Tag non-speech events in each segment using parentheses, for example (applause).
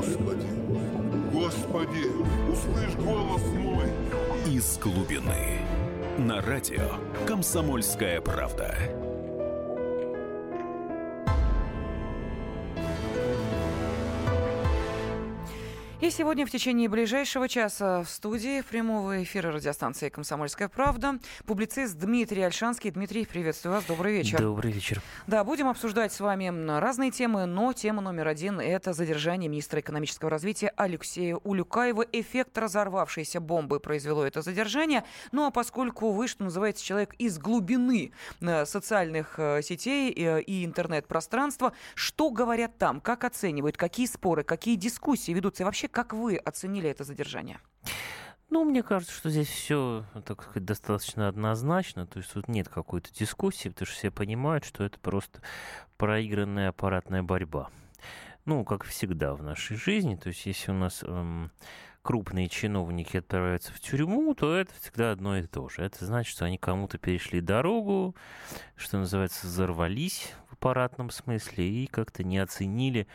Господи, Господи, услышь голос мой. Из глубины. На радио «Комсомольская правда». И сегодня в течение ближайшего часа в студии прямого эфира радиостанции «Комсомольская правда» публицист Дмитрий Альшанский. Дмитрий, приветствую вас. Добрый вечер. Добрый вечер. Да, будем обсуждать с вами разные темы, но тема номер один – это задержание министра экономического развития Алексея Улюкаева. Эффект разорвавшейся бомбы произвело это задержание. Ну а поскольку вы, что называется, человек из глубины э, социальных э, сетей э, и интернет-пространства, что говорят там, как оценивают, какие споры, какие дискуссии ведутся и вообще как вы оценили это задержание? Ну, мне кажется, что здесь все, так сказать, достаточно однозначно. То есть тут нет какой-то дискуссии, потому что все понимают, что это просто проигранная аппаратная борьба. Ну, как всегда в нашей жизни. То есть если у нас эм, крупные чиновники отправляются в тюрьму, то это всегда одно и то же. Это значит, что они кому-то перешли дорогу, что называется, взорвались в аппаратном смысле и как-то не оценили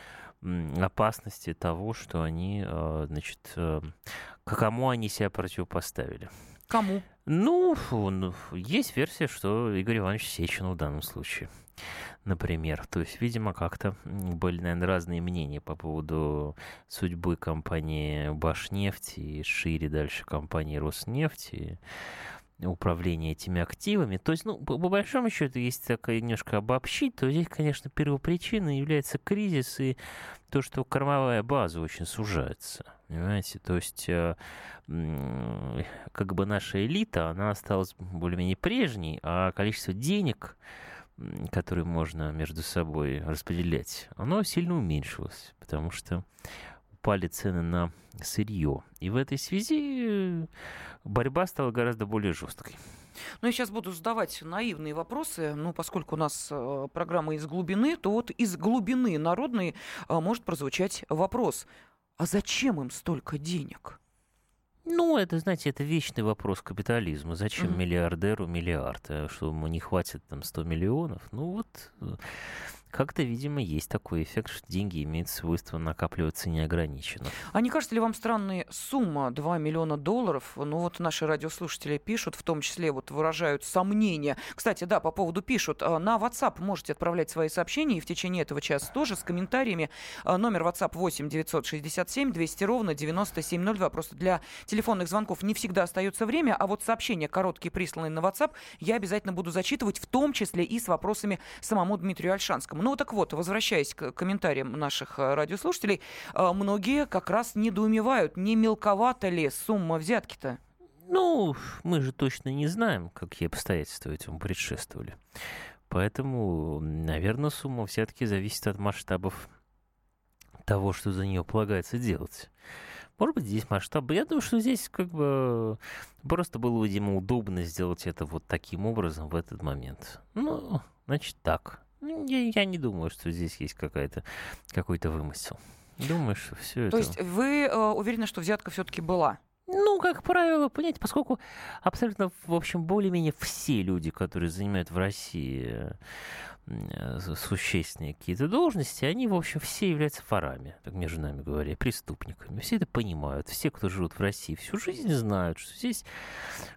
опасности того, что они, э, значит, э, к кому они себя противопоставили. Кому? Ну, есть версия, что Игорь Иванович Сечин в данном случае, например. То есть, видимо, как-то были, наверное, разные мнения по поводу судьбы компании Башнефти и шире дальше компании Роснефти управления этими активами. То есть, ну, по, по большому счету, если так немножко обобщить, то здесь, конечно, первопричиной является кризис и то, что кормовая база очень сужается. Понимаете? То есть, э, как бы наша элита, она осталась более-менее прежней, а количество денег, которые можно между собой распределять, оно сильно уменьшилось, потому что упали цены на сырье. И в этой связи э, борьба стала гораздо более жесткой. Ну, я сейчас буду задавать наивные вопросы, ну, поскольку у нас э, программа из глубины, то вот из глубины народной э, может прозвучать вопрос, а зачем им столько денег? Ну, это, знаете, это вечный вопрос капитализма. Зачем mm-hmm. миллиардеру миллиард? Что ему не хватит там 100 миллионов? Ну вот как-то, видимо, есть такой эффект, что деньги имеют свойство накапливаться неограниченно. А не кажется ли вам странной сумма 2 миллиона долларов? Ну вот наши радиослушатели пишут, в том числе вот выражают сомнения. Кстати, да, по поводу пишут. А, на WhatsApp можете отправлять свои сообщения, и в течение этого часа тоже с комментариями. А, номер WhatsApp 8 967 200 ровно 9702. Просто для телефонных звонков не всегда остается время, а вот сообщения короткие, присланные на WhatsApp, я обязательно буду зачитывать, в том числе и с вопросами самому Дмитрию Альшанскому. Ну так вот, возвращаясь к комментариям наших э, радиослушателей, э, многие как раз недоумевают, не мелковата ли сумма взятки-то? Ну, мы же точно не знаем, какие обстоятельства этому предшествовали. Поэтому, наверное, сумма взятки зависит от масштабов того, что за нее полагается делать. Может быть, здесь масштаб. Я думаю, что здесь как бы просто было, видимо, удобно сделать это вот таким образом в этот момент. Ну, значит, так. Ну, я, я не думаю, что здесь есть какая-то, какой-то вымысел. Думаю, что все То это... есть вы э, уверены, что взятка все-таки была? Ну, как правило, понимаете, поскольку абсолютно, в общем, более-менее все люди, которые занимают в России существенные какие-то должности, они, в общем, все являются ворами, так между нами говоря, преступниками. Все это понимают. Все, кто живут в России всю жизнь, знают, что здесь,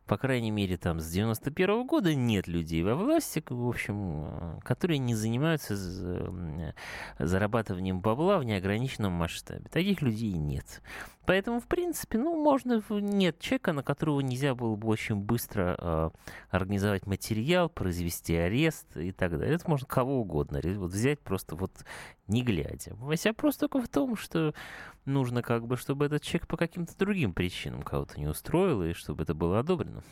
по крайней мере, там с 91 -го года нет людей во власти, в общем, э, которые не занимаются э, зарабатыванием бабла в неограниченном масштабе. Таких людей нет. Поэтому, в принципе, ну, можно, нет человека, на которого нельзя было бы очень быстро э, организовать материал, произвести арест и так далее. Это можно кого угодно вот взять просто вот не глядя. Вся просто только в том, что нужно как бы, чтобы этот человек по каким-то другим причинам кого-то не устроил, и чтобы это было одобрено.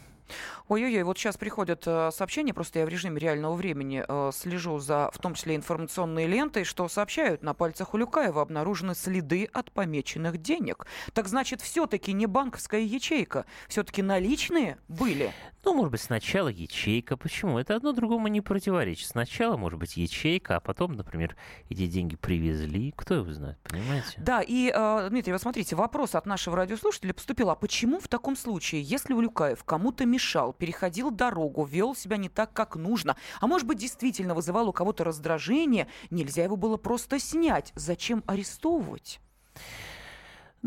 Ой-ой-ой, вот сейчас приходят э, сообщения, просто я в режиме реального времени э, слежу за, в том числе, информационной лентой, что сообщают, на пальцах Улюкаева обнаружены следы от помеченных денег. Так значит, все-таки не банковская ячейка, все-таки наличные были? Ну, может быть, сначала ячейка. Почему? Это одно другому не противоречит. Сначала, может быть, ячейка, а потом, например, эти деньги привезли. Кто его знает, понимаете? Да, и, э, Дмитрий, вот смотрите, вопрос от нашего радиослушателя поступил. А почему в таком случае, если Улюкаев кому-то мешал, переходил дорогу, вел себя не так, как нужно, а может быть, действительно вызывал у кого-то раздражение, нельзя его было просто снять? Зачем арестовывать?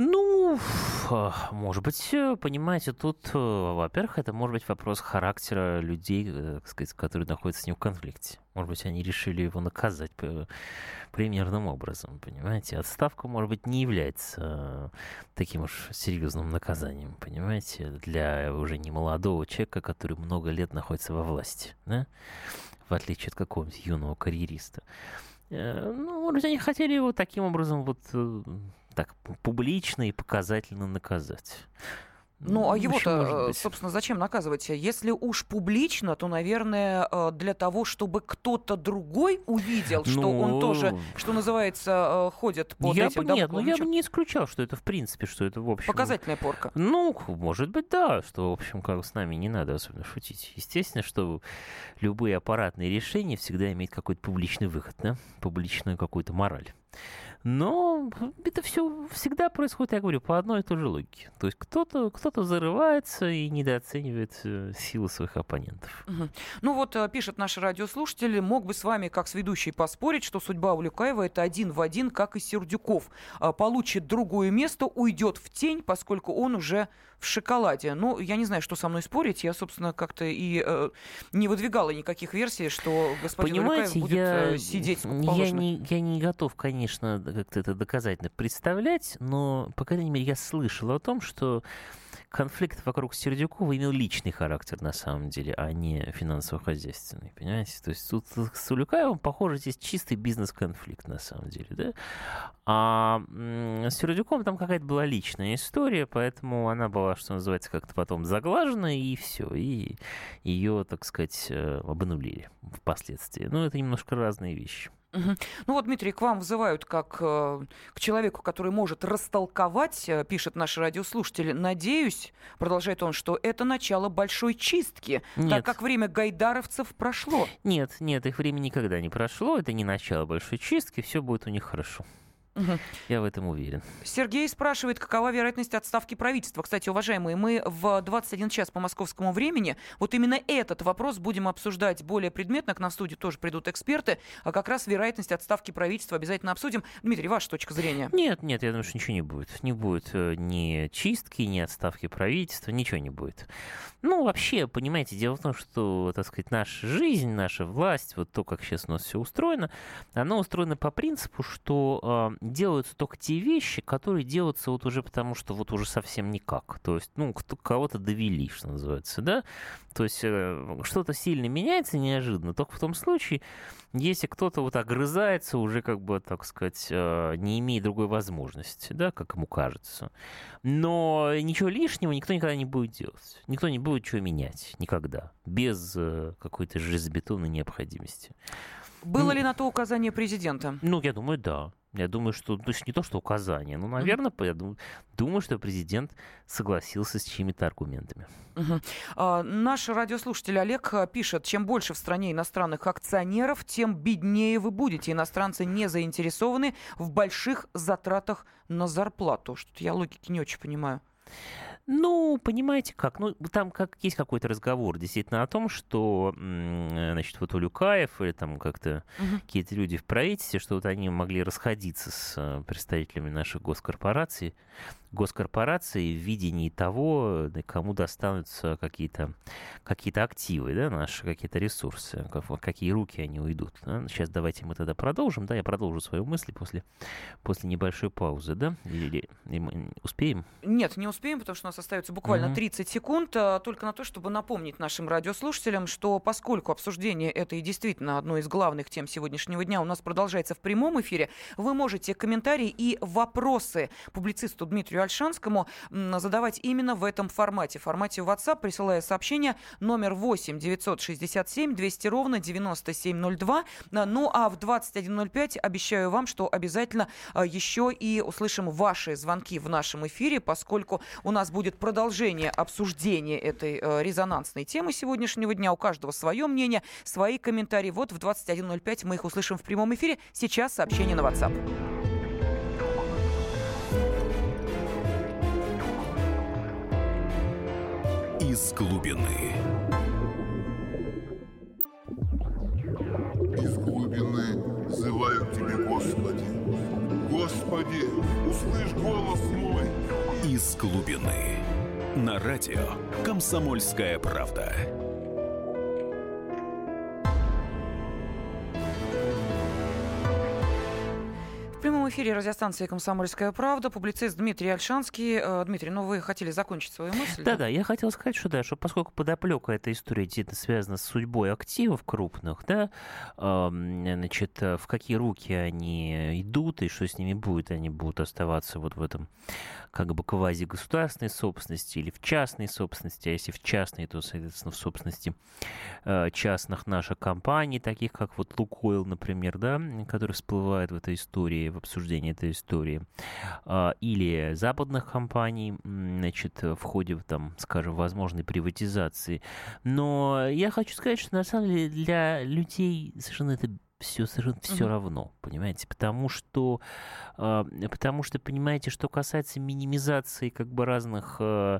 Ну, а, может быть, э, понимаете, тут, э, во-первых, это может быть вопрос характера людей, э, так сказать, которые находятся с ним в конфликте. Может быть, они решили его наказать примерным образом, понимаете? Отставка, может быть, не является таким уж серьезным наказанием, понимаете, для уже не молодого человека, который много лет находится во власти, да? в отличие от какого-нибудь юного карьериста. Ну, может быть, они хотели его таким образом вот так публично и показательно наказать. Ну, а его-то, собственно, зачем наказывать? Если уж публично, то, наверное, э, для того, чтобы кто-то другой увидел, ну... что он тоже, что называется, э, ходит под я этим бы, Нет, ну я бы не исключал, что это в принципе, что это в общем... Показательная порка. Ну, может быть, да, что, в общем, как с нами не надо особенно шутить. Естественно, что любые аппаратные решения всегда имеют какой-то публичный выход, да? Публичную какую-то мораль. Но это все всегда происходит, я говорю, по одной и той же логике. То есть кто-то кто зарывается и недооценивает э, силы своих оппонентов. Угу. Ну вот э, пишет наш радиослушатель, мог бы с вами как с ведущей поспорить, что судьба Улюкаева это один в один, как и Сердюков. А, получит другое место, уйдет в тень, поскольку он уже в шоколаде. Ну, я не знаю, что со мной спорить. Я, собственно, как-то и э, не выдвигала никаких версий, что господин Понимаете, будет я, э, сидеть я не, я не готов, конечно, как-то это доказательно представлять, но, по крайней мере, я слышал о том, что конфликт вокруг Сердюкова имел личный характер на самом деле, а не финансово-хозяйственный, понимаете? То есть тут с Улюкаевым, похоже, здесь чистый бизнес-конфликт на самом деле, да? А с Сердюковым там какая-то была личная история, поэтому она была, что называется, как-то потом заглажена, и все, и ее, так сказать, э, обнулили впоследствии. Ну, это немножко разные вещи. Угу. Ну вот, Дмитрий, к вам вызывают как э, к человеку, который может растолковать, э, пишет наш радиослушатель. Надеюсь, продолжает он, что это начало большой чистки, нет. так как время гайдаровцев прошло. Нет, нет, их время никогда не прошло, это не начало большой чистки, все будет у них хорошо. Угу. Я в этом уверен. Сергей спрашивает, какова вероятность отставки правительства. Кстати, уважаемые, мы в 21 час по московскому времени вот именно этот вопрос будем обсуждать более предметно. К нам в студию тоже придут эксперты. А как раз вероятность отставки правительства обязательно обсудим. Дмитрий, ваша точка зрения? Нет, нет, я думаю, что ничего не будет. Не будет э, ни чистки, ни отставки правительства, ничего не будет. Ну, вообще, понимаете, дело в том, что, так сказать, наша жизнь, наша власть, вот то, как сейчас у нас все устроено, оно устроено по принципу, что э, делаются только те вещи, которые делаются вот уже потому, что вот уже совсем никак. То есть, ну, кого-то довели, что называется, да? То есть э, что-то сильно меняется неожиданно, только в том случае, если кто-то вот огрызается, уже как бы, так сказать, э, не имея другой возможности, да, как ему кажется. Но ничего лишнего никто никогда не будет делать. Никто не будет чего менять. Никогда. Без э, какой-то железобетонной необходимости. Было ли на то указание президента? Ну, я думаю, да. Я думаю, что, то есть не то, что указание, но, наверное, mm-hmm. я думаю, думаю, что президент согласился с чьими-то аргументами. Uh-huh. А, наш радиослушатель Олег а, пишет, чем больше в стране иностранных акционеров, тем беднее вы будете. Иностранцы не заинтересованы в больших затратах на зарплату. Что-то я логики не очень понимаю. Ну, понимаете как, ну, там как есть какой-то разговор действительно о том, что, значит, вот Улюкаев или там как-то угу. какие-то люди в правительстве, что вот они могли расходиться с э, представителями наших госкорпораций, госкорпорации в видении того, кому достанутся какие-то какие активы, да, наши какие-то ресурсы, в какие руки они уйдут. Да? Сейчас давайте мы тогда продолжим, да, я продолжу свою мысль после, после небольшой паузы, да, или, или успеем? Нет, не успеем, потому что у нас остается буквально mm-hmm. 30 секунд, а, только на то, чтобы напомнить нашим радиослушателям, что поскольку обсуждение это и действительно одно из главных тем сегодняшнего дня у нас продолжается в прямом эфире, вы можете комментарии и вопросы публицисту Дмитрию Дмитрию Альшанскому задавать именно в этом формате. В формате WhatsApp, присылая сообщение номер 8 967 200 ровно 9702. Ну а в 21.05 обещаю вам, что обязательно а, еще и услышим ваши звонки в нашем эфире, поскольку у нас будет продолжение обсуждения этой э, резонансной темы сегодняшнего дня. У каждого свое мнение, свои комментарии. Вот в 21.05 мы их услышим в прямом эфире. Сейчас сообщение на WhatsApp. Из глубины. Из глубины взываю к Тебе, Господи. Господи, услышь голос мой. Из глубины. На радио «Комсомольская правда». Прямом эфире радиостанции «Комсомольская правда» публицист Дмитрий Альшанский. Э, Дмитрий, ну вы хотели закончить свою мысль? Да-да, я хотел сказать, что да, что поскольку подоплека этой истории действительно связана с судьбой активов крупных, да, э, значит, в какие руки они идут и что с ними будет, они будут оставаться вот в этом как бы квази-государственной собственности или в частной собственности, а если в частной, то, соответственно, в собственности э, частных наших компаний, таких как вот Лукойл, например, да, который всплывает в этой истории, в обсуждении этой истории, э, или западных компаний, значит, в ходе, там, скажем, возможной приватизации. Но я хочу сказать, что на самом деле для людей совершенно это все совершенно все равно, понимаете, потому что, э, потому что понимаете, что касается минимизации как бы разных э,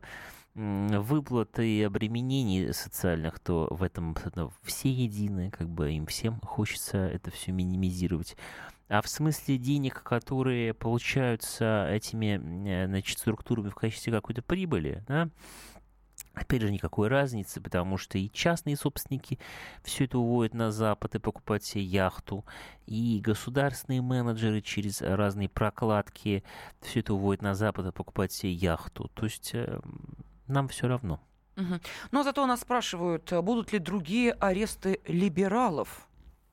выплат и обременений социальных, то в этом ну, все едины, как бы им всем хочется это все минимизировать. А в смысле денег, которые получаются этими значит, структурами в качестве какой-то прибыли, да, Опять же, никакой разницы, потому что и частные собственники все это уводят на Запад и покупают себе яхту, и государственные менеджеры через разные прокладки все это уводят на Запад и покупают себе яхту. То есть э, нам все равно. Угу. Но зато нас спрашивают, а будут ли другие аресты либералов?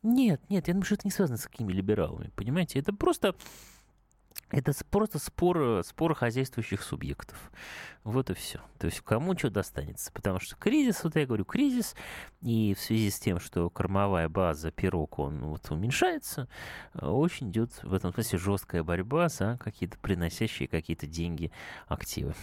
Нет, нет, я думаю, что это не связано с какими либералами, понимаете? Это просто это просто спор, спор хозяйствующих субъектов. Вот и все. То есть кому что достанется. Потому что кризис, вот я говорю, кризис, и в связи с тем, что кормовая база пирог, он вот уменьшается, очень идет в этом смысле жесткая борьба за какие-то приносящие какие-то деньги активы.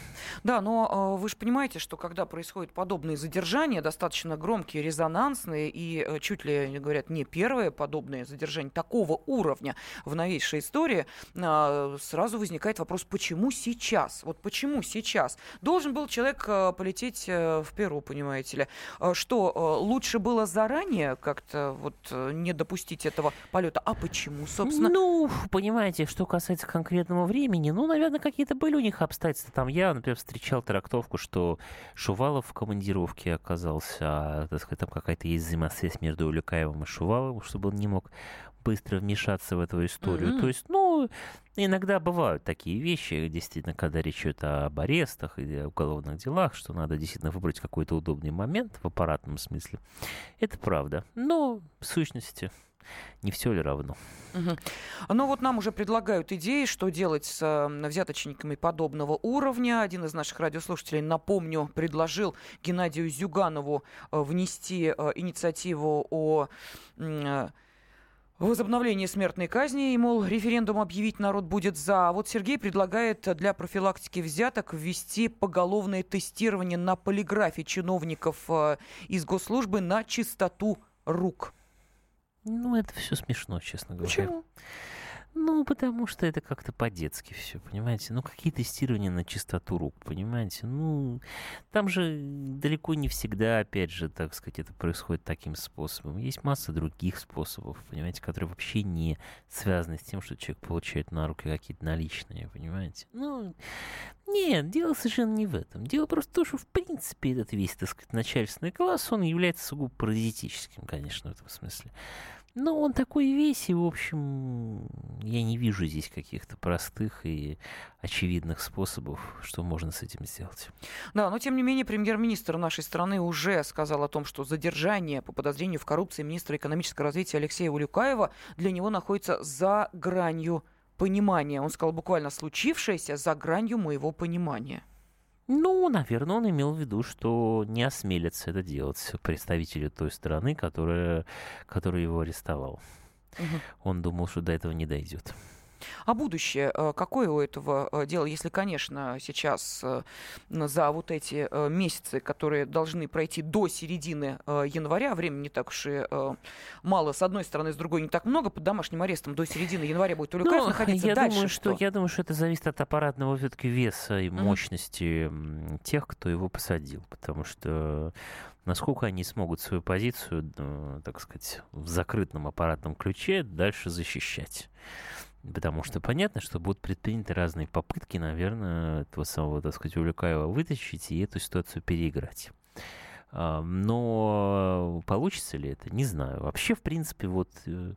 Да, но а, вы же понимаете, что когда происходят подобные задержания, достаточно громкие, резонансные, и э, чуть ли, говорят, не первые подобные задержания такого уровня в новейшей истории, а, сразу возникает вопрос, почему сейчас? Вот почему сейчас? Должен был человек э, полететь э, в Перу, понимаете ли. Э, что, лучше было заранее как-то вот не допустить этого полета? А почему, собственно? Ну, понимаете, что касается конкретного времени, ну, наверное, какие-то были у них обстоятельства. Там я, например, встречал трактовку, что Шувалов в командировке оказался, а, так сказать, там какая-то есть взаимосвязь между Улюкаевым и Шуваловым, чтобы он не мог быстро вмешаться в эту историю. Mm-hmm. То есть, ну, иногда бывают такие вещи, действительно, когда речь идет об арестах или уголовных делах, что надо действительно выбрать какой-то удобный момент в аппаратном смысле. Это правда. Но в сущности не все ли равно? Угу. Ну вот нам уже предлагают идеи, что делать с э, взяточниками подобного уровня. Один из наших радиослушателей, напомню, предложил Геннадию Зюганову э, внести э, инициативу о возобновление смертной казни, и, мол, референдум объявить народ будет за. А вот Сергей предлагает для профилактики взяток ввести поголовное тестирование на полиграфе чиновников э, из госслужбы на чистоту рук. Ну, это все смешно, честно говоря. Почему? Ну, потому что это как-то по-детски все, понимаете? Ну, какие тестирования на чистоту рук, понимаете? Ну, там же далеко не всегда, опять же, так сказать, это происходит таким способом. Есть масса других способов, понимаете, которые вообще не связаны с тем, что человек получает на руки какие-то наличные, понимаете? Ну, нет, дело совершенно не в этом. Дело просто в том, что, в принципе, этот весь, так сказать, начальственный класс, он является сугубо паразитическим, конечно, в этом смысле. Ну, он такой весь, и, в общем, я не вижу здесь каких-то простых и очевидных способов, что можно с этим сделать. Да, но тем не менее премьер-министр нашей страны уже сказал о том, что задержание по подозрению в коррупции министра экономического развития Алексея Улюкаева для него находится за гранью понимания. Он сказал буквально случившееся за гранью моего понимания. Ну, наверное, он имел в виду, что не осмелится это делать представители той страны, которая, которая его арестовал. Угу. Он думал, что до этого не дойдет. А будущее, э, какое у этого э, дела, если, конечно, сейчас э, за вот эти месяцы, которые должны пройти до середины января, времени не так уж и мало, с одной стороны, с другой не так много, под домашним арестом до середины января будет Улюкаев ну, находиться я дальше думаю, что? Я думаю, что это зависит от аппаратного все-таки веса и мощности mm-hmm. тех, кто его посадил, потому что насколько они смогут свою позицию, так сказать, в закрытом аппаратном ключе дальше защищать. Потому что понятно, что будут предприняты разные попытки, наверное, этого самого, так сказать, Улюкаева вытащить и эту ситуацию переиграть. А, но получится ли это, не знаю. Вообще, в принципе, вот э,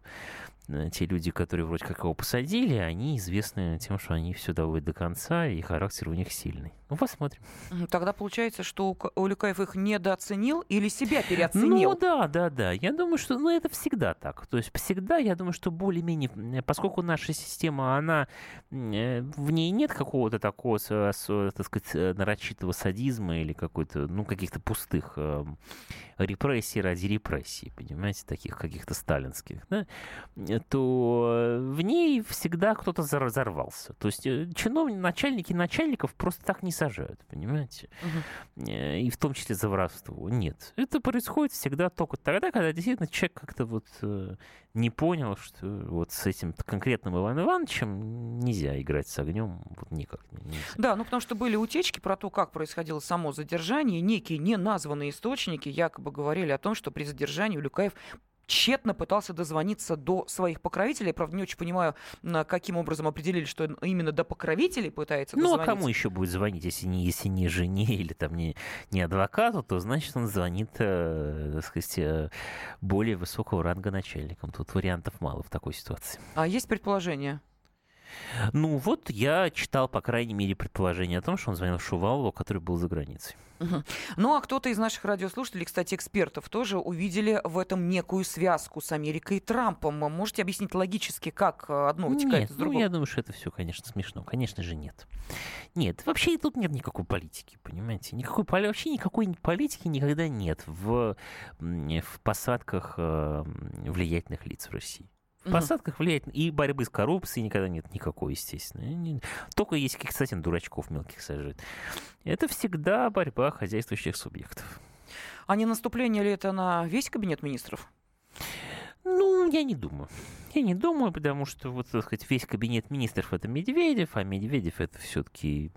те люди, которые вроде как его посадили, они известны тем, что они все доводят до конца, и характер у них сильный. Ну, посмотрим. Тогда получается, что Улюкаев их недооценил или себя переоценил? Ну, да, да, да. Я думаю, что ну, это всегда так. То есть всегда, я думаю, что более-менее, поскольку наша система, она, э, в ней нет какого-то такого, так сказать, э, нарочитого садизма или какой-то, ну, каких-то пустых эм, репрессий ради репрессий, понимаете, таких каких-то сталинских, да, то в ней всегда кто-то взорвался. То есть э, чиновники, начальники начальников просто так не сажают, понимаете? Угу. И в том числе за воровство. Нет. Это происходит всегда только тогда, когда действительно человек как-то вот э, не понял, что вот с этим конкретным Иваном Ивановичем нельзя играть с огнем, вот никак нельзя. Да, ну потому что были утечки про то, как происходило само задержание, некие неназванные источники якобы говорили о том, что при задержании Улюкаев тщетно пытался дозвониться до своих покровителей. Правда, не очень понимаю, каким образом определили, что именно до покровителей пытается дозвониться. Ну, а кому еще будет звонить, если не, если не жене (laughs) или там не, не адвокату, то значит он звонит, э, так сказать, э, более высокого ранга начальникам. Тут вариантов мало в такой ситуации. А есть предположение? Ну вот я читал, по крайней мере, предположение о том, что он звонил Шувалову, который был за границей. Угу. Ну а кто-то из наших радиослушателей, кстати, экспертов, тоже увидели в этом некую связку с Америкой и Трампом. Можете объяснить логически, как э, одно вытекает нет, из другого? Ну, я думаю, что это все, конечно, смешно. Конечно же, нет. Нет, вообще тут нет никакой политики, понимаете? Никакой, вообще никакой политики никогда нет в, в посадках э, влиятельных лиц в России. В посадках влияет и борьбы с коррупцией никогда нет никакой, естественно. Только если, кстати, дурачков мелких сажают. Это всегда борьба хозяйствующих субъектов. А не наступление ли это на весь кабинет министров? Ну, я не думаю. Я не думаю, потому что, вот, так сказать, весь кабинет министров это Медведев, а Медведев это все-таки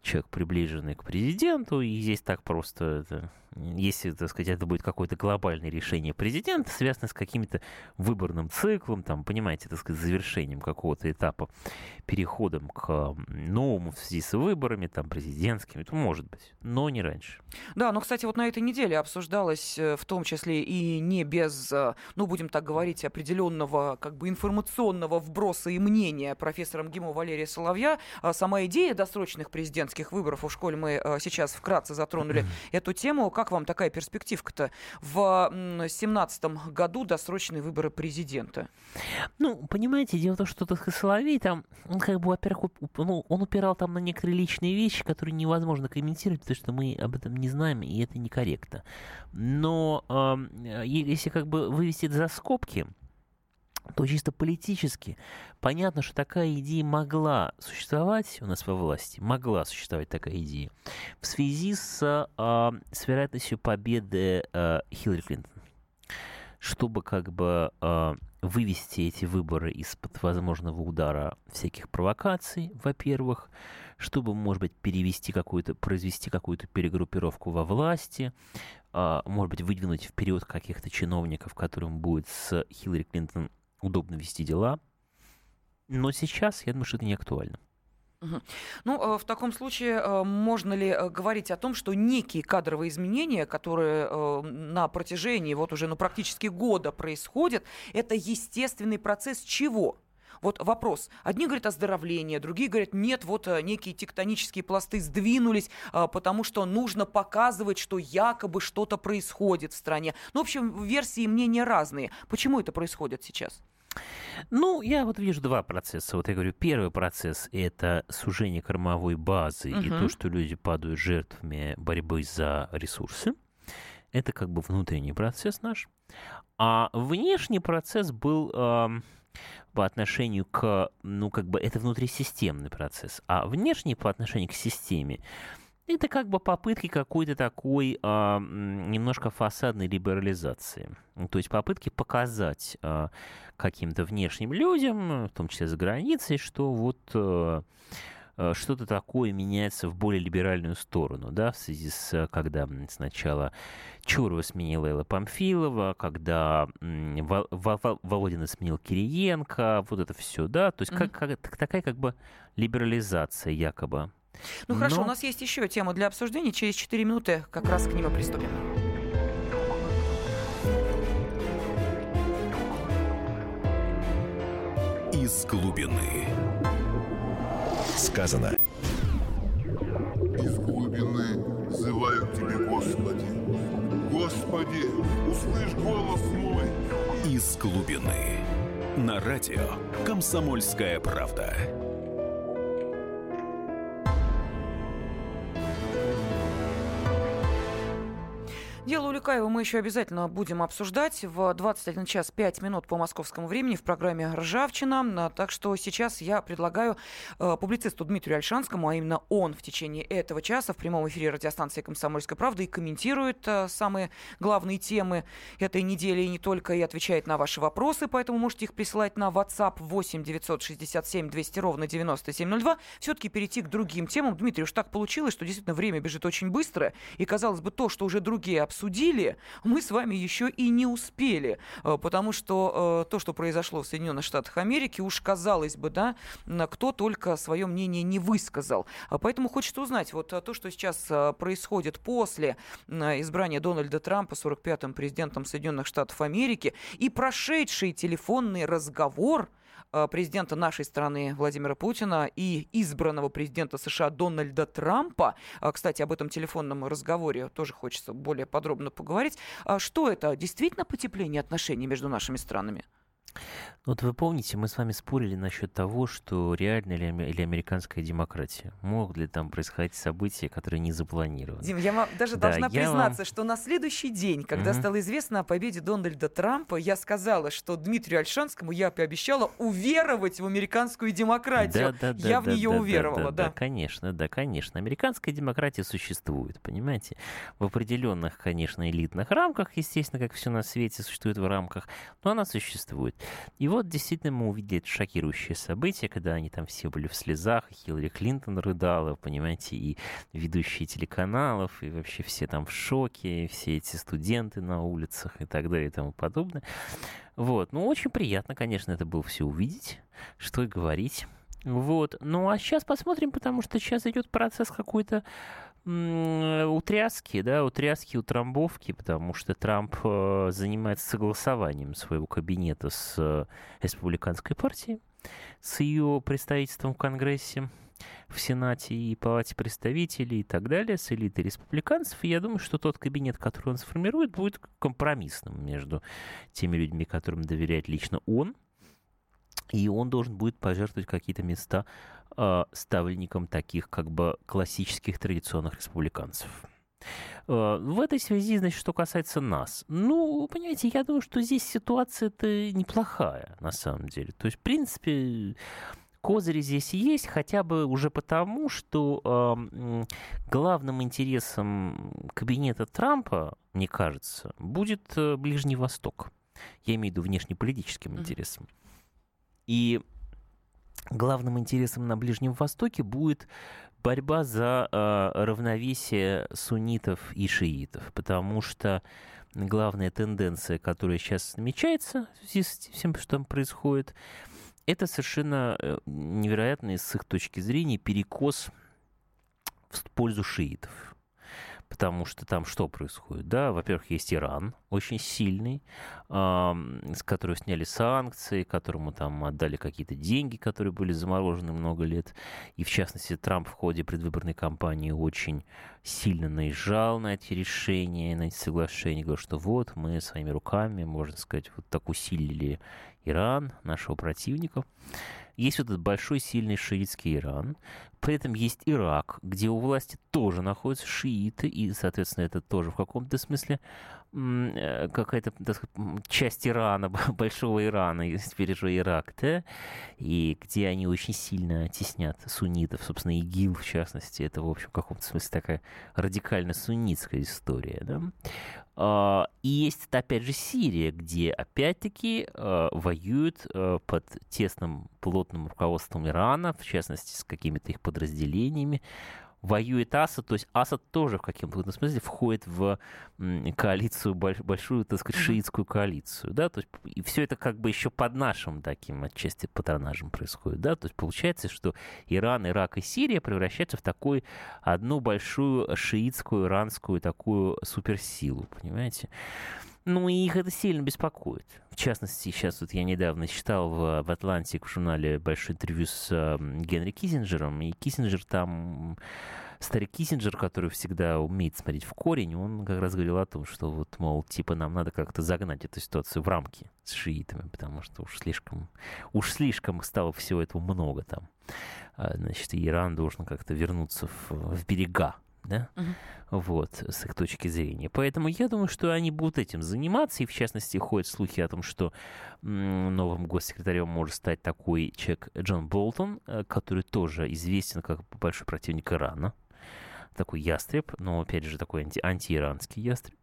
человек, приближенный к президенту, и здесь так просто это если, так сказать, это будет какое-то глобальное решение президента, связанное с каким-то выборным циклом, там, понимаете, так сказать, завершением какого-то этапа, переходом к новому в связи с выборами, там, президентскими, то может быть, но не раньше. Да, но, кстати, вот на этой неделе обсуждалось э, в том числе и не без, э, ну, будем так говорить, определенного как бы информационного вброса и мнения профессора МГИМО Валерия Соловья, а сама идея досрочных президентских выборов, в школе мы э, сейчас вкратце затронули эту тему, как вам такая перспективка-то? В 2017 году досрочные выборы президента. Ну, понимаете, дело в том, что тот Соловей там, он как бы, во-первых, ну, он упирал там на некоторые личные вещи, которые невозможно комментировать, потому что мы об этом не знаем, и это некорректно. Но э, если как бы вывести это за скобки, то чисто политически понятно, что такая идея могла существовать у нас во власти, могла существовать такая идея в связи с, э, с вероятностью победы э, Хиллари Клинтон. Чтобы как бы э, вывести эти выборы из-под возможного удара всяких провокаций, во-первых, чтобы, может быть, перевести какую-то, произвести какую-то перегруппировку во власти, может быть, выдвинуть вперед каких-то чиновников, которым будет с Хиллари Клинтон удобно вести дела. Но сейчас, я думаю, что это не актуально. Ну, э, в таком случае э, можно ли э, говорить о том, что некие кадровые изменения, которые на протяжении вот уже ну, практически года происходят, это естественный процесс чего? Вот вопрос. Одни говорят оздоровление, другие говорят, нет, вот некие тектонические пласты сдвинулись, потому что нужно показывать, что якобы что-то происходит в стране. Ну, в общем, версии и мнения разные. Почему это происходит сейчас? Ну, я вот вижу два процесса. Вот я говорю, первый процесс – это сужение кормовой базы угу. и то, что люди падают жертвами борьбы за ресурсы. Это как бы внутренний процесс наш. А внешний процесс был э, по отношению к, ну, как бы, это внутрисистемный процесс. А внешний по отношению к системе это как бы попытки какой-то такой а, немножко фасадной либерализации. То есть попытки показать а, каким-то внешним людям, в том числе за границей, что вот а, что-то такое меняется в более либеральную сторону, да, в связи с, когда сначала Чурова сменила Элла Памфилова, когда Володина сменил Кириенко, вот это все, да, то есть mm-hmm. как, как, такая как бы либерализация якобы. Ну Но... хорошо, у нас есть еще тема для обсуждения, через 4 минуты как раз к нему приступим. Из глубины. Сказано. Из глубины взывают тебе, Господи. Господи, услышь голос мой. Из глубины. На радио «Комсомольская правда». Дело Уликаева мы еще обязательно будем обсуждать в 21 час 5 минут по московскому времени в программе «Ржавчина». Так что сейчас я предлагаю э, публицисту Дмитрию Альшанскому, а именно он в течение этого часа в прямом эфире радиостанции «Комсомольская правда» и комментирует э, самые главные темы этой недели и не только, и отвечает на ваши вопросы, поэтому можете их присылать на WhatsApp 8 967 200 ровно 9702. Все-таки перейти к другим темам. Дмитрий, уж так получилось, что действительно время бежит очень быстро, и казалось бы, то, что уже другие обсуждают, обсудили, мы с вами еще и не успели, э, потому что э, то, что произошло в Соединенных Штатах Америки, уж казалось бы, да, кто только свое мнение не высказал. А поэтому хочется узнать, вот э, то, что сейчас происходит после избрания Дональда Трампа 45-м президентом Соединенных Штатов Америки и прошедший телефонный разговор президента нашей страны Владимира Путина и избранного президента США Дональда Трампа. Э, кстати, об этом телефонном разговоре тоже хочется более подробно поговорить. А что это? Действительно потепление отношений между нашими странами? Вот вы помните, мы с вами спорили насчет того, что реально ли, или американская демократия. Могут ли там происходить события, которые не запланированы? Дим, я даже да, должна признаться, вам... что на следующий день, когда угу. стало известно о победе Дональда Трампа, я сказала, что Дмитрию Альшанскому я пообещала уверовать в американскую демократию. Да, да, я да, в нее да, уверовала, да, да, да. Да, конечно, да, конечно. Американская демократия существует, понимаете? В определенных, конечно, элитных рамках, естественно, как все на свете существует в рамках, но она существует. И вот действительно мы увидели это шокирующее событие, когда они там все были в слезах, Хиллари Клинтон рыдала, понимаете, и ведущие телеканалов, и вообще все там в шоке, и все эти студенты на улицах и так далее и тому подобное. Вот, ну очень приятно, конечно, это было все увидеть, что и говорить. Вот. Ну а сейчас посмотрим, потому что сейчас идет процесс какой-то утряски, да, утряски, утрамбовки, потому что Трамп э, занимается согласованием своего кабинета с республиканской партией, с ее представительством в Конгрессе, в Сенате и Палате представителей и так далее, с элитой республиканцев. И я думаю, что тот кабинет, который он сформирует, будет компромиссным между теми людьми, которым доверяет лично он, и он должен будет пожертвовать какие-то места э, ставленникам таких как бы классических традиционных республиканцев. Э, в этой связи, значит, что касается нас. Ну, понимаете, я думаю, что здесь ситуация-то неплохая, на самом деле. То есть, в принципе, козыри здесь есть, хотя бы уже потому, что э, главным интересом кабинета Трампа, мне кажется, будет э, Ближний Восток. Я имею в виду внешнеполитическим mm-hmm. интересом. И главным интересом на Ближнем Востоке будет борьба за э, равновесие суннитов и шиитов, потому что главная тенденция, которая сейчас намечается в связи с всем, что там происходит, это совершенно э, невероятный с их точки зрения перекос в пользу шиитов потому что там что происходит? Да, во-первых, есть Иран, очень сильный, с которого сняли санкции, которому там отдали какие-то деньги, которые были заморожены много лет. И, в частности, Трамп в ходе предвыборной кампании очень сильно наезжал на эти решения, на эти соглашения, говорил, что вот мы своими руками, можно сказать, вот так усилили Иран, нашего противника. Есть вот этот большой сильный шиитский Иран, при этом есть Ирак, где у власти тоже находятся шииты, и, соответственно, это тоже в каком-то смысле э, какая-то часть Ирана, (laughs) большого Ирана, теперь же Ирак, да, и где они очень сильно теснят суннитов, собственно, ИГИЛ, в частности, это, в общем, в каком-то смысле такая радикально суннитская история, да. А, и есть, опять же, Сирия, где, опять-таки, а, воюют а, под тесным, плотным руководством Ирана, в частности, с какими-то их подразделениями воюет Асад, то есть Асад тоже в каком-то смысле входит в коалицию, большую, так сказать, шиитскую коалицию, да, то есть и все это как бы еще под нашим таким отчасти патронажем происходит, да, то есть получается, что Иран, Ирак и Сирия превращаются в такую одну большую шиитскую, иранскую такую суперсилу, понимаете? Ну, и их это сильно беспокоит. В частности, сейчас вот я недавно читал в, в Атлантик в журнале большое интервью с э, Генри Киссинджером, и Киссинджер там старик Киссинджер, который всегда умеет смотреть в корень, он как раз говорил о том, что вот, мол, типа нам надо как-то загнать эту ситуацию в рамки с шиитами, потому что уж слишком, уж слишком стало всего этого много там. А, значит, Иран должен как-то вернуться в, в берега да, угу. вот, с их точки зрения. Поэтому я думаю, что они будут этим заниматься, и в частности ходят слухи о том, что новым госсекретарем может стать такой человек Джон Болтон, э, который тоже известен как большой противник Ирана, такой ястреб, но опять же такой анти- антииранский ястреб.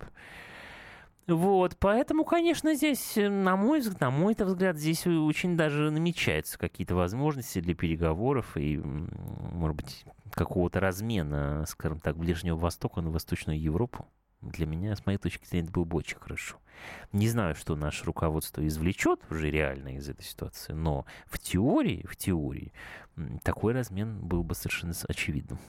Вот, поэтому, конечно, здесь, э, на мой, на мой взгляд, здесь очень даже намечаются какие-то возможности для переговоров и, может быть, какого-то размена, скажем так, Ближнего Востока на Восточную Европу. Для меня, с моей точки зрения, это было бы очень хорошо. Не знаю, что наше руководство извлечет уже реально из этой ситуации, но в теории, в теории, такой размен был бы совершенно очевидным.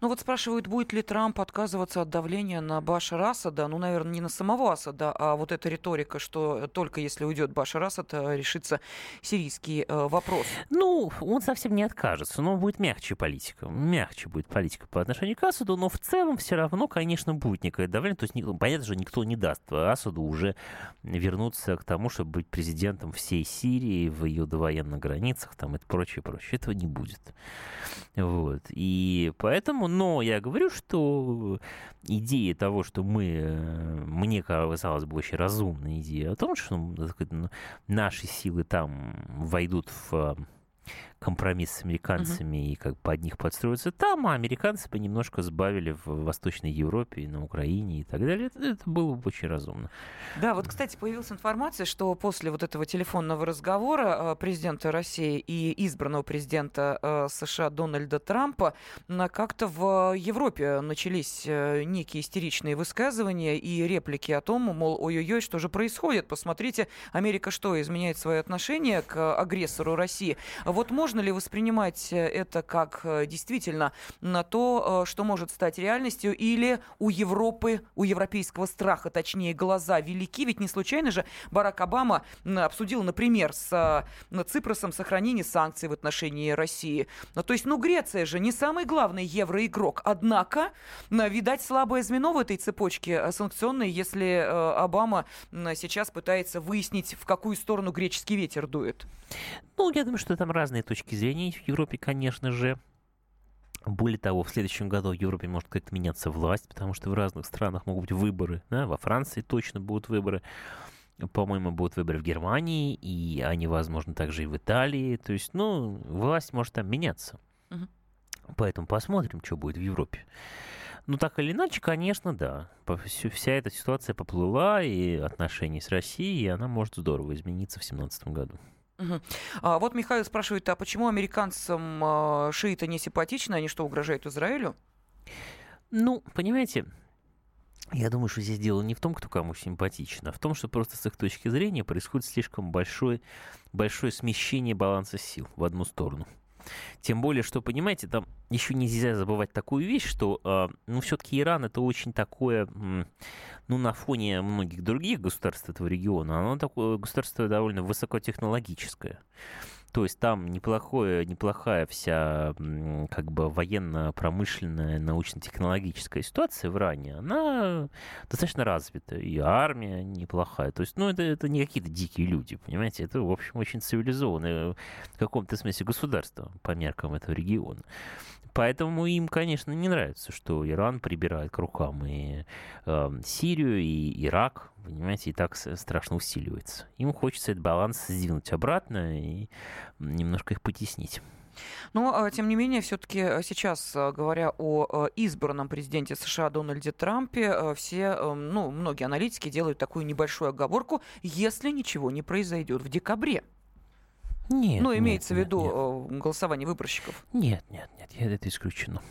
Ну вот спрашивают, будет ли Трамп отказываться от давления на Башара Асада? Ну, наверное, не на самого Асада, а вот эта риторика, что только если уйдет Башар Асад, э, решится сирийский э, вопрос. Ну, он совсем не откажется, но будет мягче политика. Мягче будет политика по отношению к Асаду, но в целом все равно, конечно, будет некое давление. То есть, понятно же, никто не даст Асаду уже вернуться к тому, чтобы быть президентом всей Сирии в ее довоенных границах там, и прочее, прочее. Этого не будет. Вот. И поэтому Поэтому, но я говорю, что идея того, что мы, э, мне казалось бы очень разумная идея о том, что ну, наши силы там войдут в компромисс с американцами uh-huh. и как бы под них подстроиться там, а американцы бы немножко сбавили в Восточной Европе, на Украине и так далее. Это, это было бы очень разумно. Да, вот, кстати, появилась информация, что после вот этого телефонного разговора э, президента России и избранного президента э, США Дональда Трампа как-то в Европе начались э, некие истеричные высказывания и реплики о том, мол, ой-ой-ой, что же происходит? Посмотрите, Америка что, изменяет свое отношение к агрессору России? Вот может можно ли воспринимать э, это как э, действительно на то, э, что может стать реальностью, или у Европы, у европейского страха, точнее, глаза велики? Ведь не случайно же Барак Обама обсудил, например, с Ципросом сохранение санкций в отношении России. Ну, то есть, ну, Греция же не самый главный евроигрок. Однако, видать, слабое звено в этой цепочке санкционной, если Обама сейчас пытается выяснить, в какую сторону греческий ветер дует. Ну, я думаю, что там разные точки зрения в Европе, конечно же. Более того, в следующем году в Европе может как-то меняться власть, потому что в разных странах могут быть выборы. Да? Во Франции точно будут выборы. По-моему, будут выборы в Германии, и они, возможно, также и в Италии. То есть, ну, власть может там меняться. Угу. Поэтому посмотрим, что будет в Европе. Ну, так или иначе, конечно, да. Вся эта ситуация поплыла, и отношения с Россией, и она может здорово измениться в 2017 году. А, вот Михаил спрашивает, а почему американцам а, шииты не симпатичны? Они что, угрожают Израилю? Ну, понимаете, я думаю, что здесь дело не в том, кто кому симпатичен, а в том, что просто с их точки зрения происходит слишком большое, большое смещение баланса сил в одну сторону. Тем более, что, понимаете, там еще нельзя забывать такую вещь, что, э, ну, все-таки Иран это очень такое, ну, на фоне многих других государств этого региона, оно такое государство довольно высокотехнологическое. То есть там неплохое, неплохая вся как бы военно-промышленная, научно-технологическая ситуация в Иране, она достаточно развита. И армия неплохая. То есть, ну, это, это не какие-то дикие люди, понимаете? Это, в общем, очень цивилизованное в каком-то смысле государство по меркам этого региона. Поэтому им, конечно, не нравится, что Иран прибирает к рукам и э, Сирию, и Ирак, понимаете, и так страшно усиливается. Им хочется этот баланс сдвинуть обратно и немножко их потеснить. Но, тем не менее, все-таки сейчас, говоря о избранном президенте США Дональде Трампе, все, ну, многие аналитики делают такую небольшую оговорку, если ничего не произойдет в декабре. Нет. Ну, имеется нет, в виду нет. голосование выборщиков. Нет, нет, нет, это исключено.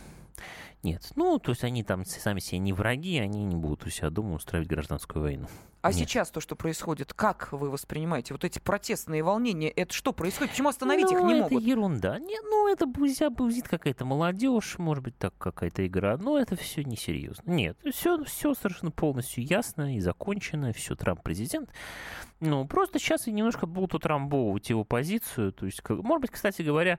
Нет. Ну, то есть они там сами себе не враги, они не будут у себя дома устраивать гражданскую войну. А Нет. сейчас то, что происходит, как вы воспринимаете? Вот эти протестные волнения, это что происходит? Почему остановить ну, их не это могут? это ерунда. Нет, ну, это бузя, бузит какая-то молодежь, может быть, так какая-то игра. Но это все несерьезно. Нет, все, все совершенно полностью ясно и закончено. Все, Трамп президент. Ну, просто сейчас немножко будут утрамбовывать его позицию. То есть, может быть, кстати говоря,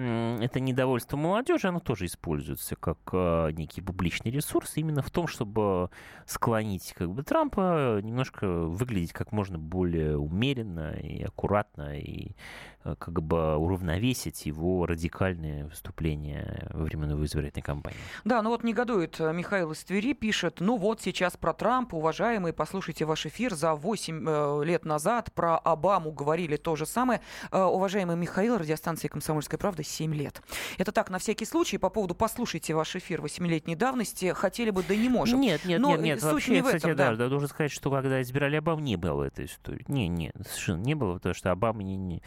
это недовольство молодежи, оно тоже используется как э, некий публичный ресурс именно в том, чтобы склонить как бы Трампа немножко выглядеть как можно более умеренно и аккуратно и Э, как бы уравновесить его радикальные выступления во время новой избирательной кампании. Да, ну вот негодует э, Михаил из Твери, пишет, ну вот сейчас про Трампа, уважаемые, послушайте ваш эфир, за 8 э, лет назад про Обаму говорили то же самое. Уважаемый Михаил, радиостанция «Комсомольская правда», 7 лет. Это так, на всякий случай, по поводу «послушайте ваш эфир 8-летней давности», хотели бы, да не можем. Нет, нет, Но нет, нет, суть вообще, не в кстати, этом, да, да. да, должен сказать, что когда избирали Обаму, не было этой истории. Не, не, совершенно не было, потому что Обама не, не...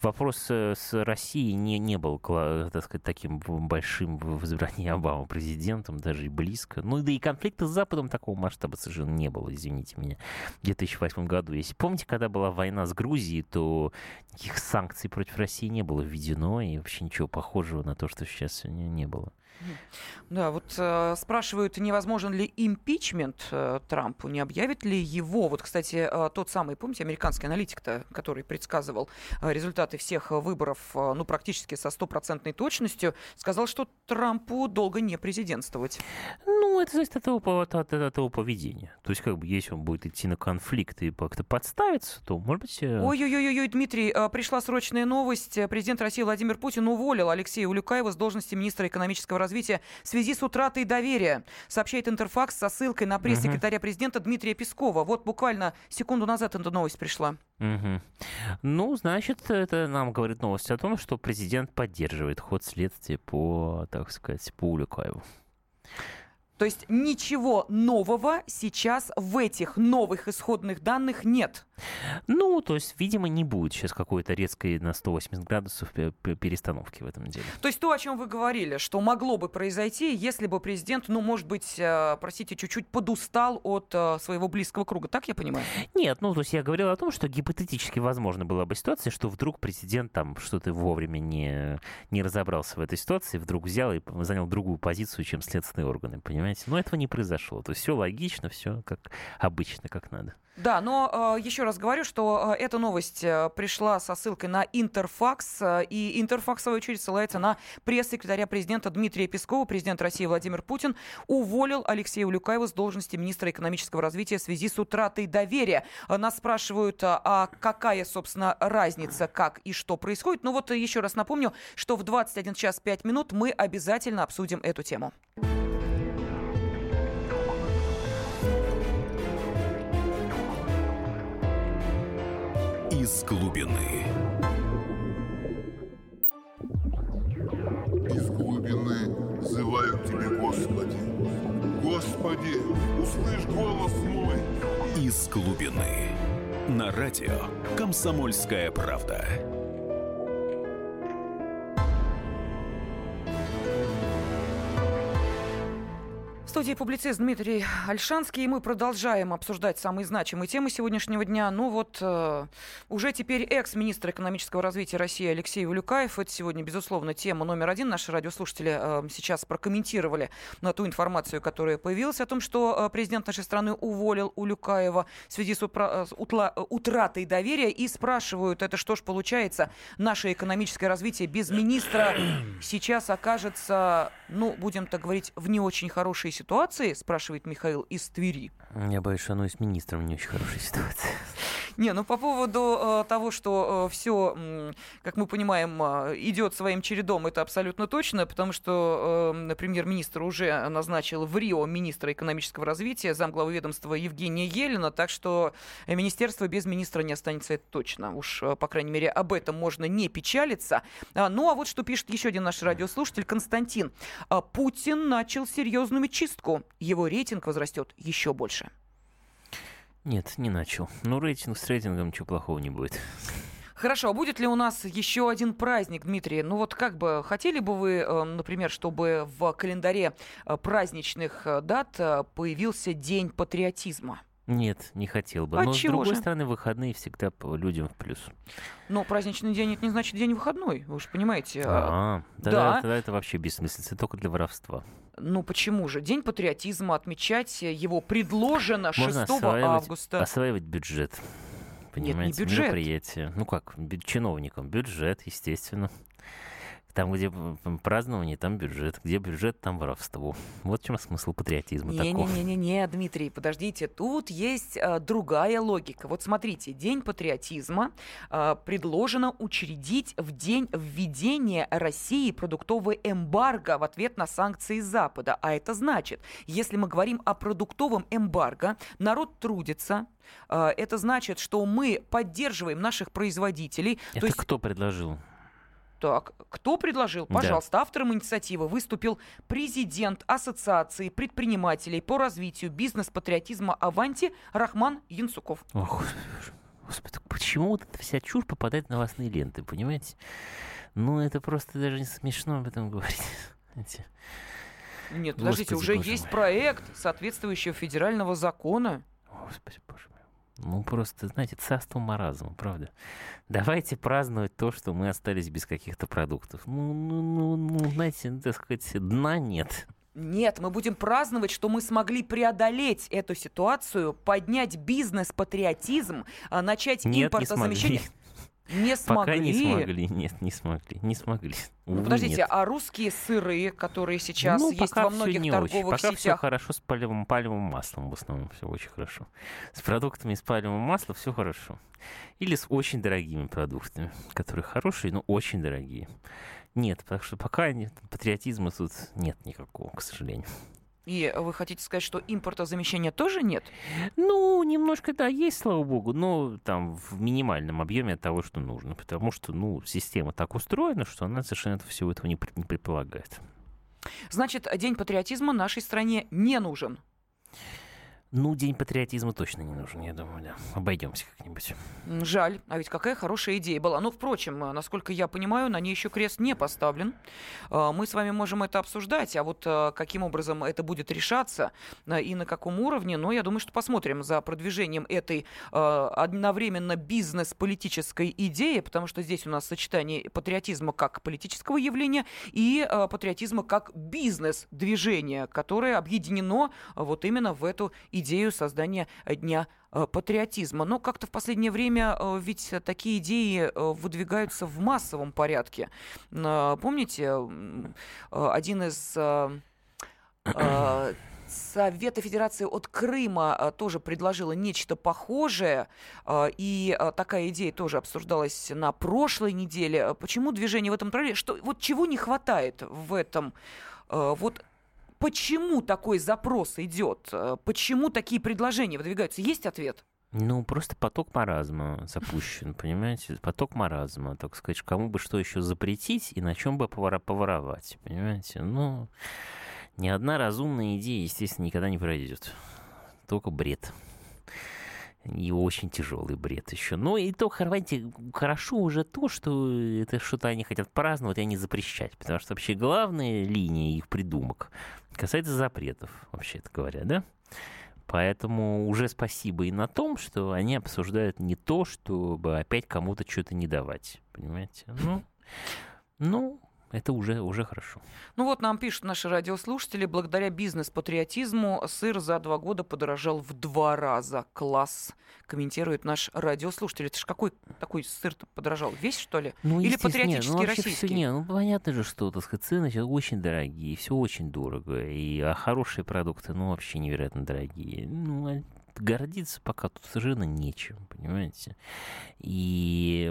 Вопрос э, с Россией не, не был, так сказать, таким большим в избрании Обамы президентом, даже и близко. Ну, да и конфликта с Западом такого масштаба совершенно не было, извините меня, в 2008 году. Если помните, когда была война с Грузией, то никаких санкций против России не было введено, и вообще ничего похожего на то, что сейчас не, не было. Да, вот э, спрашивают, невозможен ли импичмент э, Трампу, не объявит ли его. Вот, кстати, э, тот самый, помните, американский аналитик-то, который предсказывал э, результаты всех выборов, э, ну, практически со стопроцентной точностью, сказал, что Трампу долго не президентствовать. Ну, это зависит от его, от, от, от его поведения. То есть, как бы, если он будет идти на конфликт и как-то подставиться, то, может быть... Э... Ой-ой-ой, Дмитрий, э, пришла срочная новость. Президент России Владимир Путин уволил Алексея Улюкаева с должности министра экономического развития в связи с утратой доверия, сообщает Интерфакс со ссылкой на пресс-секретаря президента Дмитрия Пескова. Вот буквально секунду назад эта новость пришла. Угу. Ну, значит, это нам говорит новость о том, что президент поддерживает ход следствия по, так сказать, по Улюкаеву. То есть ничего нового сейчас в этих новых исходных данных нет. Ну, то есть, видимо, не будет сейчас какой-то резкой на 180 градусов перестановки в этом деле. То есть то, о чем вы говорили, что могло бы произойти, если бы президент, ну, может быть, э, простите, чуть-чуть подустал от э, своего близкого круга. Так я понимаю? Нет, ну, то есть я говорил о том, что гипотетически возможно была бы ситуация, что вдруг президент там что-то вовремя не, не разобрался в этой ситуации, вдруг взял и занял другую позицию, чем следственные органы, понимаете? Понимаете? Но этого не произошло. То есть все логично, все как обычно, как надо. Да, но э, еще раз говорю, что э, эта новость э, пришла со ссылкой на Интерфакс, э, и Интерфакс, в свою очередь, ссылается на пресс-секретаря президента Дмитрия Пескова. Президент России Владимир Путин уволил Алексея Улюкаева с должности министра экономического развития в связи с утратой доверия. Нас спрашивают, а какая, собственно, разница, как и что происходит. Ну вот еще раз напомню, что в 21 час 5 минут мы обязательно обсудим эту тему. Из глубины. Из глубины взывают тебе, Господи. Господи, услышь голос мой. Из глубины. На радио «Комсомольская правда». Студии публицист Дмитрий Альшанский, и мы продолжаем обсуждать самые значимые темы сегодняшнего дня. Ну вот, э, уже теперь экс-министр экономического развития России Алексей Улюкаев. Это сегодня, безусловно, тема номер один. Наши радиослушатели э, сейчас прокомментировали на ту информацию, которая появилась о том, что э, президент нашей страны уволил Улюкаева в связи с, упра- с утла- утратой доверия. И спрашивают, это что ж получается, наше экономическое развитие без министра сейчас окажется, ну, будем так говорить, в не очень хорошей ситуации, спрашивает Михаил из Твери. Я боюсь, что оно и с министром не очень хорошая ситуация. Не, ну по поводу э, того, что э, все, как мы понимаем, э, идет своим чередом, это абсолютно точно, потому что премьер-министр уже назначил в Рио министра экономического развития, замглавы ведомства Евгения Елена, так что министерство без министра не останется, это точно. Уж, по крайней мере, об этом можно не печалиться. А, ну а вот что пишет еще один наш радиослушатель Константин. А, Путин начал серьезную чистку. Его рейтинг возрастет еще больше. Нет, не начал. Ну, рейтинг с рейтингом ничего плохого не будет. Хорошо, а будет ли у нас еще один праздник, Дмитрий? Ну вот как бы хотели бы вы, э, например, чтобы в календаре э, праздничных э, дат появился День патриотизма? Нет, не хотел бы. А Но, с другой же? стороны, выходные всегда по людям в плюс. Но праздничный день это не значит день выходной, вы же понимаете. А, А, тогда, да. тогда это вообще бессмыслица, только для воровства. Ну почему же? День патриотизма отмечать его предложено 6 Можно осваивать, августа. осваивать бюджет. не Понимаете, бюджет. мероприятие. Ну как, чиновникам бюджет, естественно. Там, где празднование, там бюджет. Где бюджет, там воровство. Вот в чем смысл патриотизма такого. Не-не-не-не, Дмитрий, подождите, тут есть а, другая логика. Вот смотрите, День патриотизма а, предложено учредить в день введения России продуктового эмбарго в ответ на санкции Запада. А это значит, если мы говорим о продуктовом эмбарго, народ трудится, а, это значит, что мы поддерживаем наших производителей. Это То есть кто предложил? Так, кто предложил? Да. Пожалуйста, автором инициативы выступил президент Ассоциации предпринимателей по развитию бизнес-патриотизма «Аванти» Рахман Янсуков. Ох, господи, почему вот эта вся чушь попадает в новостные ленты, понимаете? Ну, это просто даже не смешно об этом говорить. (laughs) Нет, подождите, Господи, уже есть мой. проект соответствующего федерального закона. Господи, боже мой. Ну, просто, знаете, царство маразма, правда. Давайте праздновать то, что мы остались без каких-то продуктов. Ну, ну, ну, ну, знаете, ну, так сказать, дна нет. Нет, мы будем праздновать, что мы смогли преодолеть эту ситуацию, поднять бизнес-патриотизм, а, начать Нет, не импортозамещение. смогли. Не Пока не смогли. смогли. Нет, не смогли. Не смогли. Ну, Увы, подождите, нет. а русские сыры, которые сейчас ну, есть пока во многих не очень. торговых Пока все сетях, хорошо с палевым, палевым маслом в основном. Все очень хорошо. С продуктами из палевого масла все хорошо. Или с очень дорогими продуктами, которые хорошие, но очень дорогие. Нет, потому что пока патриотизма тут нет никакого, к сожалению. И вы хотите сказать, что импортозамещения тоже нет? Ну, немножко, да, есть, слава богу, но там в минимальном объеме от того, что нужно. Потому что, ну, система так устроена, что она совершенно всего этого не, не предполагает. Значит, День патриотизма нашей стране не нужен. Ну, День патриотизма точно не нужен, я думаю, да. Обойдемся как-нибудь. Жаль, а ведь какая хорошая идея была. Ну, впрочем, э, насколько я понимаю, на ней еще крест не поставлен. Э, Мы с вами можем это обсуждать, а вот э, каким образом это будет решаться и на каком уровне, ну, я думаю, что посмотрим за продвижением этой одновременно бизнес-политической идеи, потому что здесь у нас сочетание патриотизма как политического явления и патриотизма как бизнес-движения, которое объединено вот именно в эту создания э, Дня э, патриотизма. Но как-то в последнее время э, ведь такие идеи выдвигаются в массовом порядке. Помните, один из Совета Федерации от Крыма тоже предложила нечто похожее, и такая идея тоже обсуждалась на прошлой неделе. Почему движение в этом направлении? Что, вот чего не хватает в этом? Вот почему такой запрос идет? Э, Почему такие предложения выдвигаются? Есть ответ? Ну, просто поток маразма запущен, понимаете? Поток маразма, так сказать, кому бы что еще запретить и на чем бы поворовать, понимаете? Ну, ни одна разумная идея, естественно, никогда не пройдет. Только бред. И очень тяжелый бред еще. Ну и то, понимаете, хорошо уже то, что это что-то они хотят праздновать, а не запрещать. Потому что вообще главная линия их придумок касается запретов, вообще-то говоря, да? Поэтому уже спасибо и на том, что они обсуждают не то, чтобы опять кому-то что-то не давать. Понимаете? Ну, ну это уже, уже хорошо. Ну вот нам пишут наши радиослушатели, благодаря бизнес-патриотизму сыр за два года подорожал в два раза. Класс, комментирует наш радиослушатель. Это ж какой такой сыр подорожал? Весь, что ли? Ну, Или патриотический ну, вообще российский? Всё, не, ну, понятно же, что, так сказать, цены сейчас очень дорогие, все очень дорого. И, а хорошие продукты, ну, вообще невероятно дорогие. Ну, а гордиться пока тут совершенно нечем, понимаете? И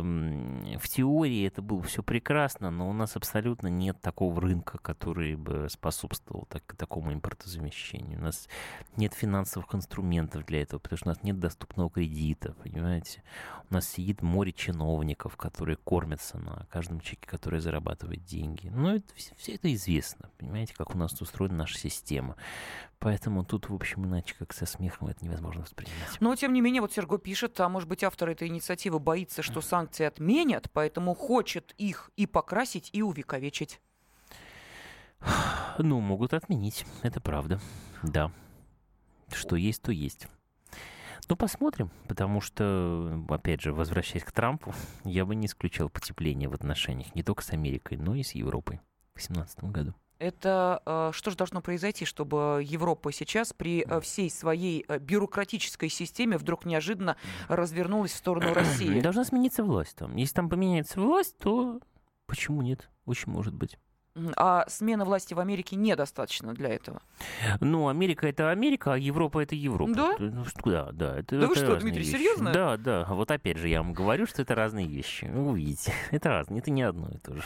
в теории это было все прекрасно, но у нас абсолютно нет такого рынка, который бы способствовал так, такому импортозамещению. У нас нет финансовых инструментов для этого, потому что у нас нет доступного кредита, понимаете? У нас сидит море чиновников, которые кормятся на каждом чеке, который зарабатывает деньги. Ну, это, все это известно, понимаете, как у нас устроена наша система. Поэтому тут, в общем, иначе как со смехом это невозможно воспринимать. Но, тем не менее, вот Серго пишет, а может быть, автор этой инициативы боится, что санкции отменят, поэтому хочет их и покрасить, и увековечить. Ну, могут отменить, это правда, да. Что есть, то есть. Ну, посмотрим, потому что, опять же, возвращаясь к Трампу, я бы не исключал потепление в отношениях не только с Америкой, но и с Европой в 2017 году. Это э, что же должно произойти, чтобы Европа сейчас при э, всей своей э, бюрократической системе вдруг неожиданно развернулась в сторону России? (clears throat) Должна смениться власть там. Если там поменяется власть, то почему нет? Очень может быть. А смена власти в Америке недостаточно для этого. Ну, Америка это Америка, а Европа это Европа. Да? Ну, да, да. Это, да это вы что, Дмитрий, вещи. серьезно? Да, да. Вот опять же, я вам говорю, что это разные вещи. Вы увидите. (laughs) Это разные, это не одно и то же.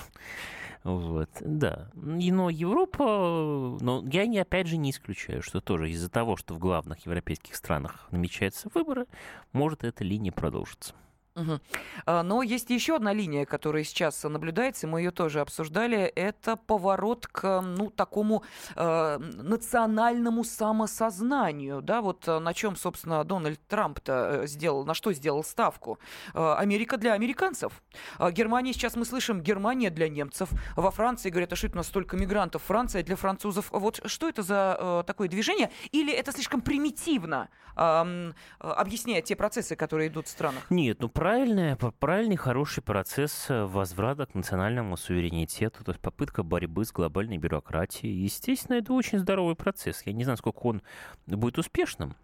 Вот, да. Но Европа, но я не, опять же не исключаю, что тоже из-за того, что в главных европейских странах намечаются выборы, может эта линия продолжиться. Угу. Но есть еще одна линия, которая сейчас наблюдается, мы ее тоже обсуждали. Это поворот к ну, такому э, национальному самосознанию. Да? Вот э, на чем, собственно, Дональд Трамп-то э, сделал, на что сделал ставку. Америка для американцев. Германия, сейчас мы слышим, Германия для немцев. Во Франции говорят, а что это у нас столько мигрантов? Франция для французов. Вот что это за э, такое движение? Или это слишком примитивно э, объясняет те процессы, которые идут в странах? Нет, ну правильный, правильный, хороший процесс э, возврата к национальному суверенитету, то есть попытка борьбы с глобальной бюрократией. Естественно, это очень здоровый процесс. Я не знаю, сколько он будет успешным,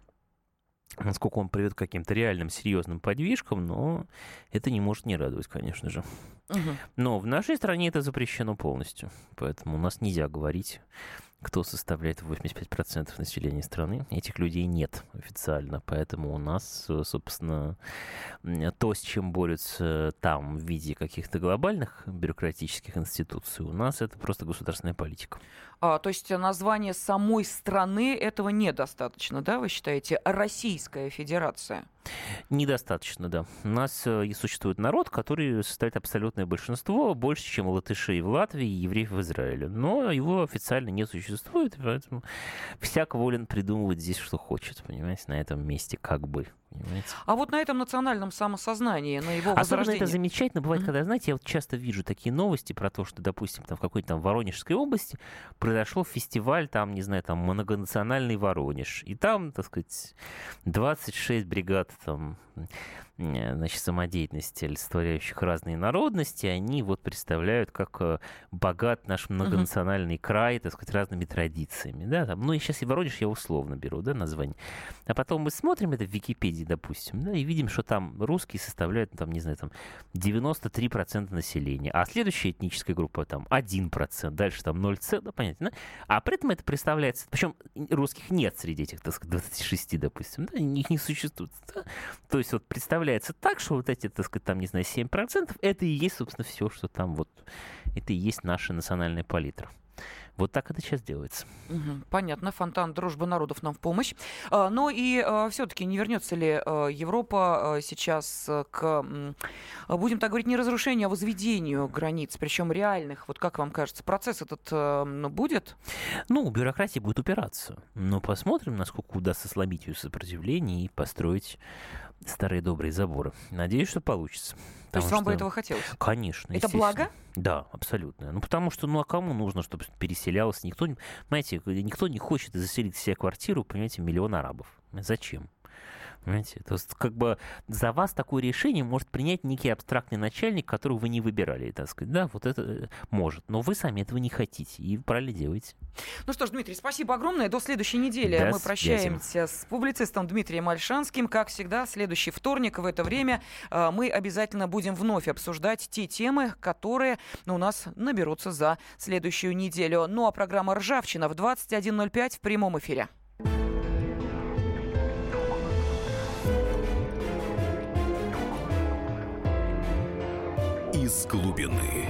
насколько он приведет к каким-то реальным серьезным подвижкам, но это не может не радовать, конечно же. Угу. Но в нашей стране это запрещено полностью, поэтому у нас нельзя говорить кто составляет 85% населения страны. Этих людей нет официально, поэтому у нас, э, собственно, то, с чем борются там в виде каких-то глобальных бюрократических институций, у нас это просто государственная политика. А, то есть название самой страны этого недостаточно, да, вы считаете? Российская Федерация. Недостаточно, да. У нас э, и существует народ, который составляет абсолютное большинство, больше, чем латышей в Латвии и евреев в Израиле. Но его официально не существует, поэтому всяк волен придумывать здесь, что хочет, понимаете, на этом месте как бы. Понимаете? А вот на этом национальном самосознании, на его Особенно это замечательно бывает, mm-hmm. когда, знаете, я вот часто вижу такие новости про то, что, допустим, там в какой-то там Воронежской области произошел фестиваль, там, не знаю, там многонациональный Воронеж. И там, так сказать, 26 бригад там Э, значит, самодеятельности, олицетворяющих разные народности, они вот представляют, как э, богат наш многонациональный край, так сказать, разными традициями. Да? Там, ну и сейчас и Воронеж я условно беру да, название. А потом мы смотрим это в Википедии, допустим, да, и видим, что там русские составляют, там, не знаю, там 93% населения, а следующая этническая группа там 1%, дальше там 0, да, понятно, да? А при этом это представляется, причем русских нет среди этих, так сказать, 26, допустим, да, их не существует. Да? То есть вот представляется так, что вот эти, так сказать, там, не знаю, 7%, это и есть, собственно, все, что там вот, это и есть наша национальная палитра. Вот так это сейчас делается. Угу, понятно. Фонтан дружбы народов нам в помощь. А, но и а, все-таки не вернется ли а, Европа сейчас к, будем так говорить, не разрушению, а возведению границ, причем реальных? Вот как вам кажется, процесс этот а, будет? Ну, бюрократия будет упираться. Но посмотрим, насколько удастся сломить ее сопротивление и построить старые добрые заборы. Надеюсь, что получится. То есть вам бы этого хотелось? Конечно. Это благо? Да, абсолютно. Ну, потому что, ну, а кому нужно, чтобы переселялось? Никто, понимаете, никто не хочет заселить себе квартиру, понимаете, миллион арабов. Зачем? Понимаете? То есть, как бы за вас такое решение может принять некий абстрактный начальник, которого вы не выбирали, так сказать. Да, вот это э, может. Но вы сами этого не хотите и правильно делаете. Ну что ж, Дмитрий, спасибо огромное. До следующей недели До мы прощаемся с публицистом Дмитрием Альшанским. Как всегда, следующий вторник в это время э, мы обязательно будем вновь обсуждать те темы, которые ну, у нас наберутся за следующую неделю. Ну а программа «Ржавчина» в 21.05 в прямом эфире. из глубины.